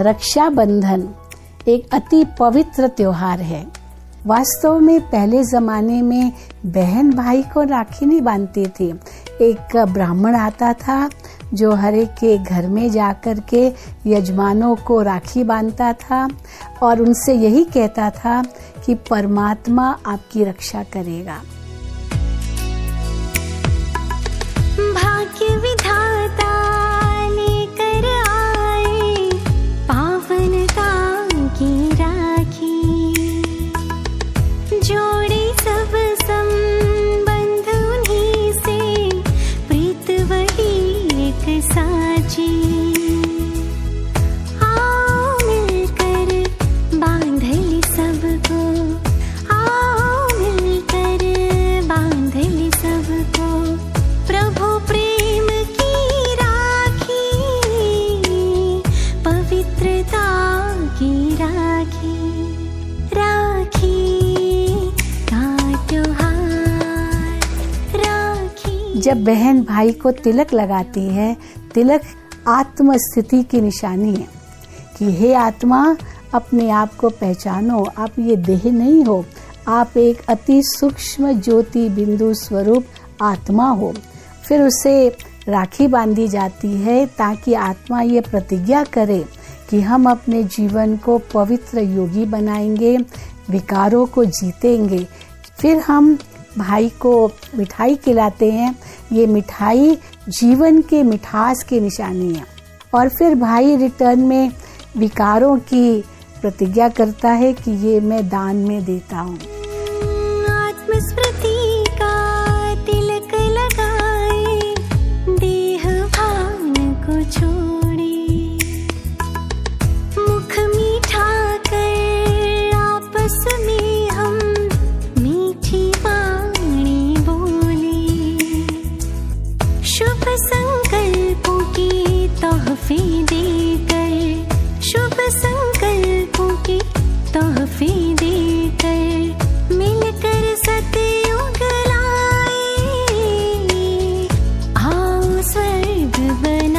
रक्षाबंधन एक अति पवित्र त्योहार है। वास्तव में पहले जमाने में बहन भाई को राखी नहीं बांधती थी। एक ब्राह्मण आता था जो हर एक के घर में जाकर के यजमानों को राखी बांधता था और उनसे यही कहता था कि परमात्मा आपकी रक्षा करेगा। जब बहन भाई को तिलक लगाती है, तिलक आत्म स्थिति की निशानी है कि, हे आत्मा, अपने आप को पहचानो, आप ये देह नहीं हो। आप एक अति सूक्ष्म ज्योति बिंदु स्वरूप आत्मा हो। फिर उसे राखी बांधी जाती है ताकि आत्मा ये प्रतिज्ञा करे कि हम अपने जीवन को पवित्र योगी बनाएँगे, विकारों को जीतेंगे। फिर हम भाई को मिठाई खिलाते हैं ये मिठाई जीवन के मिठास की निशानी है। और फिर भाई रिटर्न में विकारों की प्रतिज्ञा करता है कि ये मैं दान में देता हूँ। तोहफे दे गए शुभ संकल्पों की तोहफे दे गए मिलकर सतयुग लाए आओ स्वर्ग बना।